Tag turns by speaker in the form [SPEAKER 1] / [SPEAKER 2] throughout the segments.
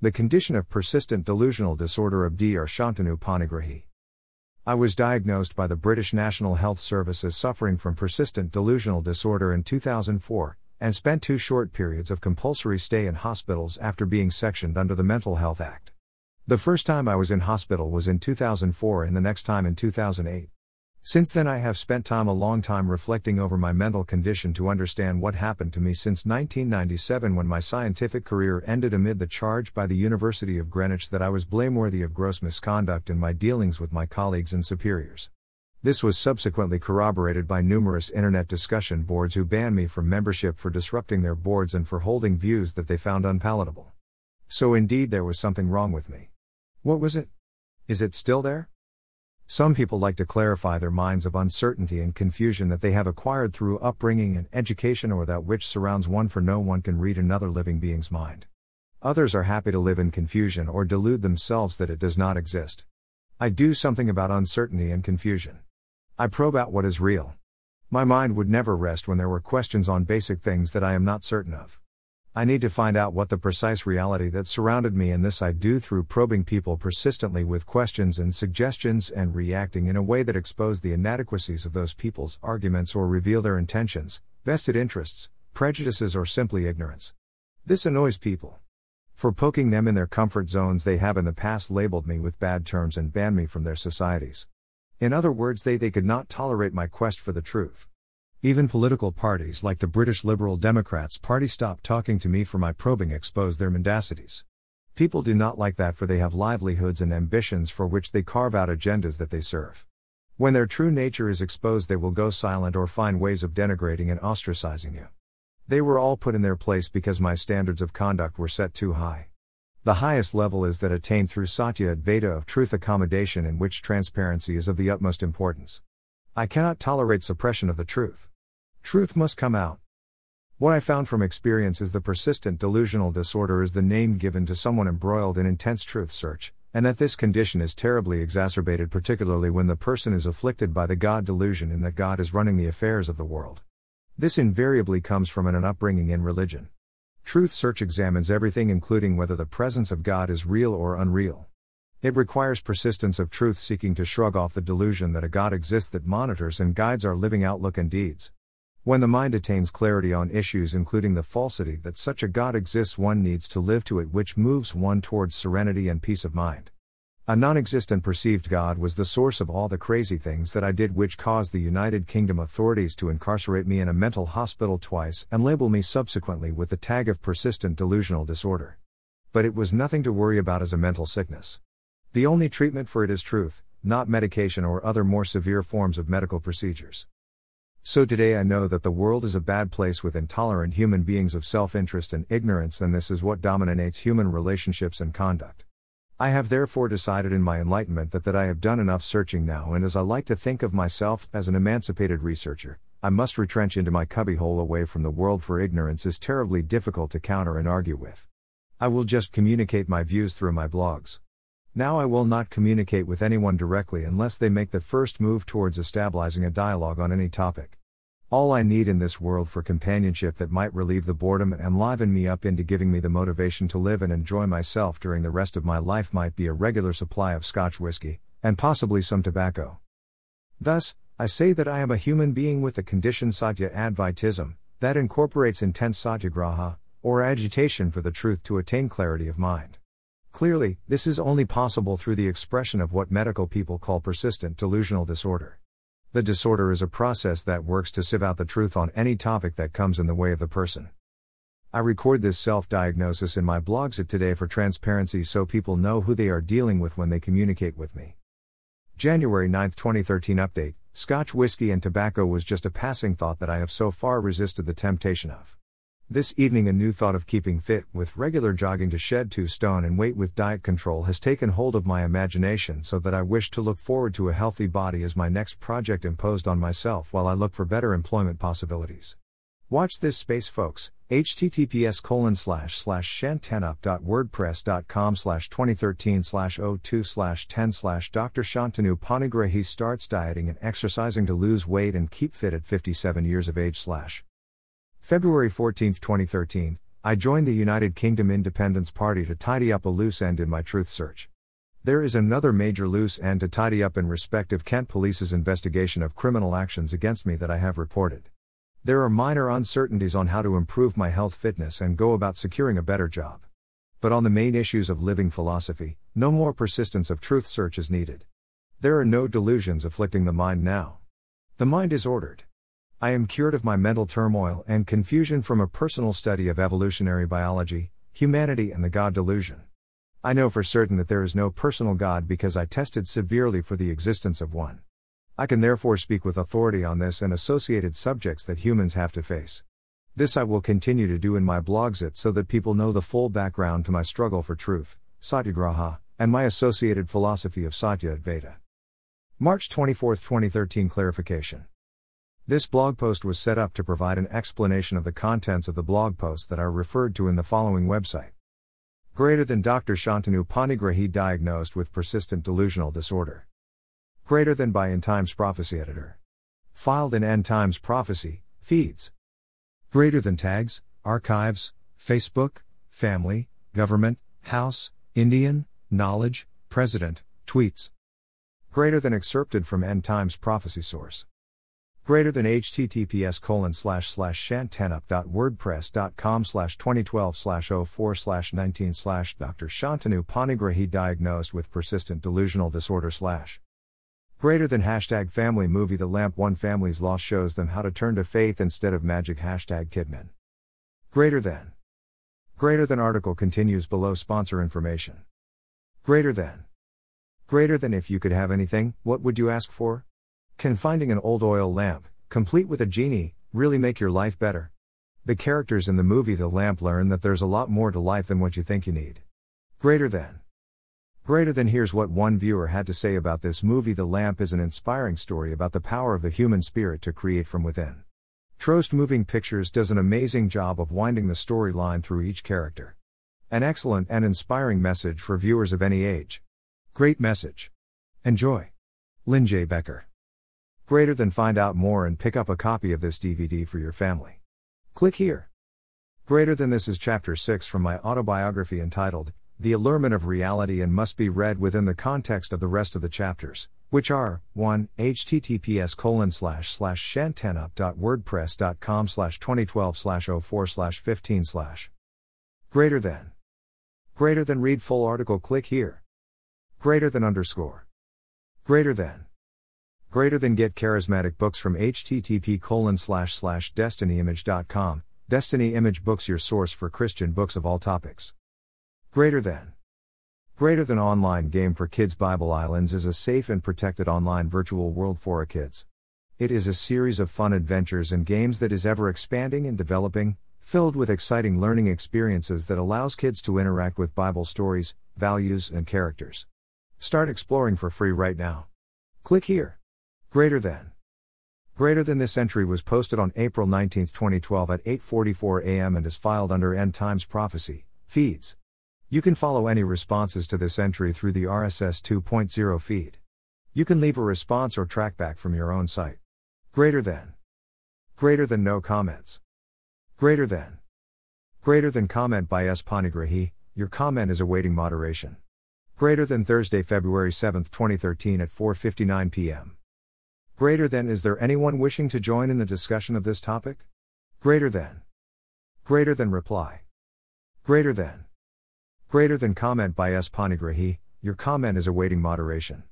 [SPEAKER 1] The condition of persistent delusional disorder of D. or Shantanu Panigrahi. I was diagnosed by the British National Health Service as suffering from persistent delusional disorder in 2004, and spent two short periods of compulsory stay in hospitals after being sectioned under the Mental Health Act. The first time I was in hospital was in 2004 and the next time in 2008. Since then, I have spent time a long time reflecting over my mental condition to understand what happened to me since 1997 when my scientific career ended amid the charge by the University of Greenwich that I was blameworthy of gross misconduct in my dealings with my colleagues and superiors. This was subsequently corroborated by numerous internet discussion boards who banned me from membership for disrupting their boards and for holding views that they found unpalatable. So, indeed, there was something wrong with me. What was it? Is it still there? Some people like to clarify their minds of uncertainty and confusion that they have acquired through upbringing and education or that which surrounds one, for no one can read another living being's mind. Others are happy to live in confusion or delude themselves that it does not exist. I do something about uncertainty and confusion. I probe out what is real. My mind would never rest when there were questions on basic things that I am not certain of. I need to find out what the precise reality that surrounded me, and this I do through probing people persistently with questions and suggestions and reacting in a way that expose the inadequacies of those people's arguments or reveal their intentions, vested interests, prejudices, or simply ignorance. This annoys people. For poking them in their comfort zones, they have in the past labeled me with bad terms and banned me from their societies. In other words, they, they could not tolerate my quest for the truth. Even political parties like the British Liberal Democrats Party stopped talking to me for my probing exposed their mendacities. People do not like that for they have livelihoods and ambitions for which they carve out agendas that they serve. When their true nature is exposed, they will go silent or find ways of denigrating and ostracizing you. They were all put in their place because my standards of conduct were set too high. The highest level is that attained through Satya Advaita of truth accommodation, in which transparency is of the utmost importance. I cannot tolerate suppression of the truth. Truth must come out. What I found from experience is the persistent delusional disorder is the name given to someone embroiled in intense truth search, and that this condition is terribly exacerbated, particularly when the person is afflicted by the God delusion in that God is running the affairs of the world. This invariably comes from an upbringing in religion. Truth search examines everything, including whether the presence of God is real or unreal. It requires persistence of truth seeking to shrug off the delusion that a God exists that monitors and guides our living outlook and deeds. When the mind attains clarity on issues including the falsity that such a God exists, one needs to live to it, which moves one towards serenity and peace of mind. A non existent perceived God was the source of all the crazy things that I did, which caused the United Kingdom authorities to incarcerate me in a mental hospital twice and label me subsequently with the tag of persistent delusional disorder. But it was nothing to worry about as a mental sickness. The only treatment for it is truth, not medication or other more severe forms of medical procedures. So today I know that the world is a bad place with intolerant human beings of self interest and ignorance, and this is what dominates human relationships and conduct. I have therefore decided in my enlightenment that, that I have done enough searching now, and as I like to think of myself as an emancipated researcher, I must retrench into my cubbyhole away from the world, for ignorance is terribly difficult to counter and argue with. I will just communicate my views through my blogs. Now I will not communicate with anyone directly unless they make the first move towards establishing a dialogue on any topic. All I need in this world for companionship that might relieve the boredom and liven me up into giving me the motivation to live and enjoy myself during the rest of my life might be a regular supply of Scotch whiskey, and possibly some tobacco. Thus, I say that I am a human being with the condition satya advaitism, that incorporates intense satyagraha, or agitation for the truth to attain clarity of mind. Clearly, this is only possible through the expression of what medical people call persistent delusional disorder. The disorder is a process that works to sieve out the truth on any topic that comes in the way of the person. I record this self diagnosis in my blogs at Today for transparency so people know who they are dealing with when they communicate with me. January 9, 2013 Update Scotch whiskey and tobacco was just a passing thought that I have so far resisted the temptation of. This evening, a new thought of keeping fit with regular jogging to shed two stone and weight with diet control has taken hold of my imagination so that I wish to look forward to a healthy body as my next project imposed on myself while I look for better employment possibilities. Watch this space, folks. https colon slash slash shantanup.wordpress.com slash 2013 slash 02 slash 10 slash Dr. Shantanu Panigrahi starts dieting and exercising to lose weight and keep fit at 57 years of age slash. February 14, 2013, I joined the United Kingdom Independence Party to tidy up a loose end in my truth search. There is another major loose end to tidy up in respect of Kent Police's investigation of criminal actions against me that I have reported. There are minor uncertainties on how to improve my health fitness and go about securing a better job. But on the main issues of living philosophy, no more persistence of truth search is needed. There are no delusions afflicting the mind now. The mind is ordered. I am cured of my mental turmoil and confusion from a personal study of evolutionary biology, humanity, and the God delusion. I know for certain that there is no personal God because I tested severely for the existence of one. I can therefore speak with authority on this and associated subjects that humans have to face. This I will continue to do in my blogs it so that people know the full background to my struggle for truth, Satyagraha, and my associated philosophy of Satya Advaita. March 24, 2013 Clarification. This blog post was set up to provide an explanation of the contents of the blog posts that are referred to in the following website. Greater than Dr. Shantanu Panigrahi diagnosed with persistent delusional disorder. Greater than by End Times Prophecy Editor. Filed in End Times Prophecy, feeds. Greater than tags, archives, Facebook, family, government, house, Indian, knowledge, president, tweets. Greater than excerpted from End Times Prophecy source greater than https colon slash slash shantanup.wordpress.com slash 2012 slash 04 slash 19 slash Dr. Shantanu Panigrahi diagnosed with persistent delusional disorder slash greater than hashtag family movie The Lamp One Family's Loss shows them how to turn to faith instead of magic hashtag kidmin greater than greater than article continues below sponsor information greater than greater than if you could have anything what would you ask for can finding an old oil lamp, complete with a genie, really make your life better? The characters in the movie The Lamp learn that there's a lot more to life than what you think you need. Greater than. Greater than here's what one viewer had to say about this movie The Lamp is an inspiring story about the power of the human spirit to create from within. Trost Moving Pictures does an amazing job of winding the storyline through each character. An excellent and inspiring message for viewers of any age. Great message. Enjoy. Lynn J. Becker. Greater than find out more and pick up a copy of this DVD for your family. Click here. Greater than this is chapter 6 from my autobiography entitled, The Allurement of Reality and must be read within the context of the rest of the chapters, which are 1. https colon slash slash shantanup.wordpress.com slash 2012 slash 04 slash 15 slash. Greater than. Greater than read full article click here. Greater than underscore. Greater than. Greater than get charismatic books from http colon slash slash destinyimage.com. Destiny Image Books your source for Christian books of all topics. Greater than. Greater than online game for kids Bible Islands is a safe and protected online virtual world for kids. It is a series of fun adventures and games that is ever expanding and developing, filled with exciting learning experiences that allows kids to interact with Bible stories, values, and characters. Start exploring for free right now. Click here. Greater than. Greater than this entry was posted on April 19, 2012 at 8:44 a.m. and is filed under End Times Prophecy feeds. You can follow any responses to this entry through the RSS 2.0 feed. You can leave a response or trackback from your own site. Greater than. Greater than no comments. Greater than. Greater than comment by S. Panigrahi, your comment is awaiting moderation. Greater than Thursday, February 7, 2013 at 4:59 p.m. Greater than Is there anyone wishing to join in the discussion of this topic? Greater than. Greater than reply. Greater than. Greater than comment by S. Panigrahi, your comment is awaiting moderation.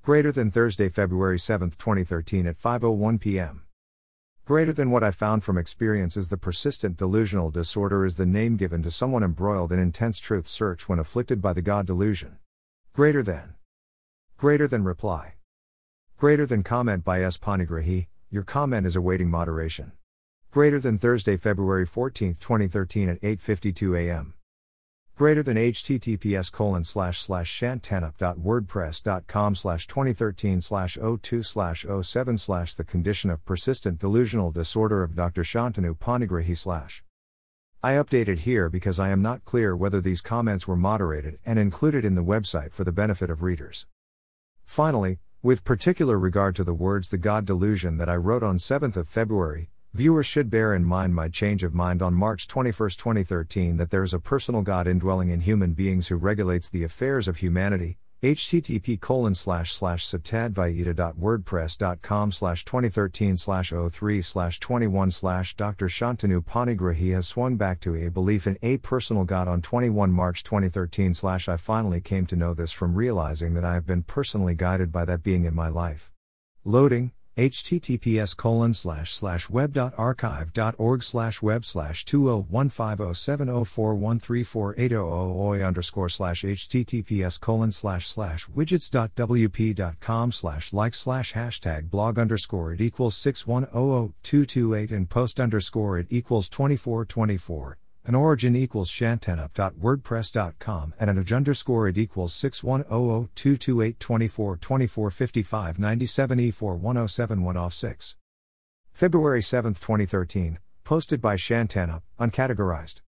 [SPEAKER 1] Greater than Thursday, February 7, 2013 at 5:01 p.m. Greater than what I found from experience is the persistent delusional disorder is the name given to someone embroiled in intense truth search when afflicted by the God delusion. Greater than. Greater than reply. Greater than comment by S. Panigrahi, your comment is awaiting moderation. Greater than Thursday, February 14, 2013 at 8.52 a.m. Greater than https colon slash slash shantanup.wordpress.com slash 2013 slash 02 slash 07 slash the condition of persistent delusional disorder of Dr. Shantanu Panigrahi slash. I updated here because I am not clear whether these comments were moderated and included in the website for the benefit of readers. Finally, with particular regard to the words the God delusion that I wrote on 7th of February, Viewers should bear in mind my change of mind on March 21, 2013 that there is a personal God indwelling in human beings who regulates the affairs of humanity. Http colon slash slash satadvaita.wordpress.com slash 2013 slash 03 slash 21 slash Dr. Shantanu Panigrahi has swung back to a belief in a personal God on 21 March 2013 slash I finally came to know this from realizing that I have been personally guided by that being in my life. Loading https colon slash slash web.archive.org slash web slash 2015070413480 oi underscore slash https colon slash slash widgets.wp.com slash like slash hashtag blog underscore it equals 6100228 and post underscore it equals 2424 an origin equals shantanup.wordpress.com and an age underscore it equals 610022824545597E41071 off 6. February 7, 2013, posted by Shantanup, uncategorized.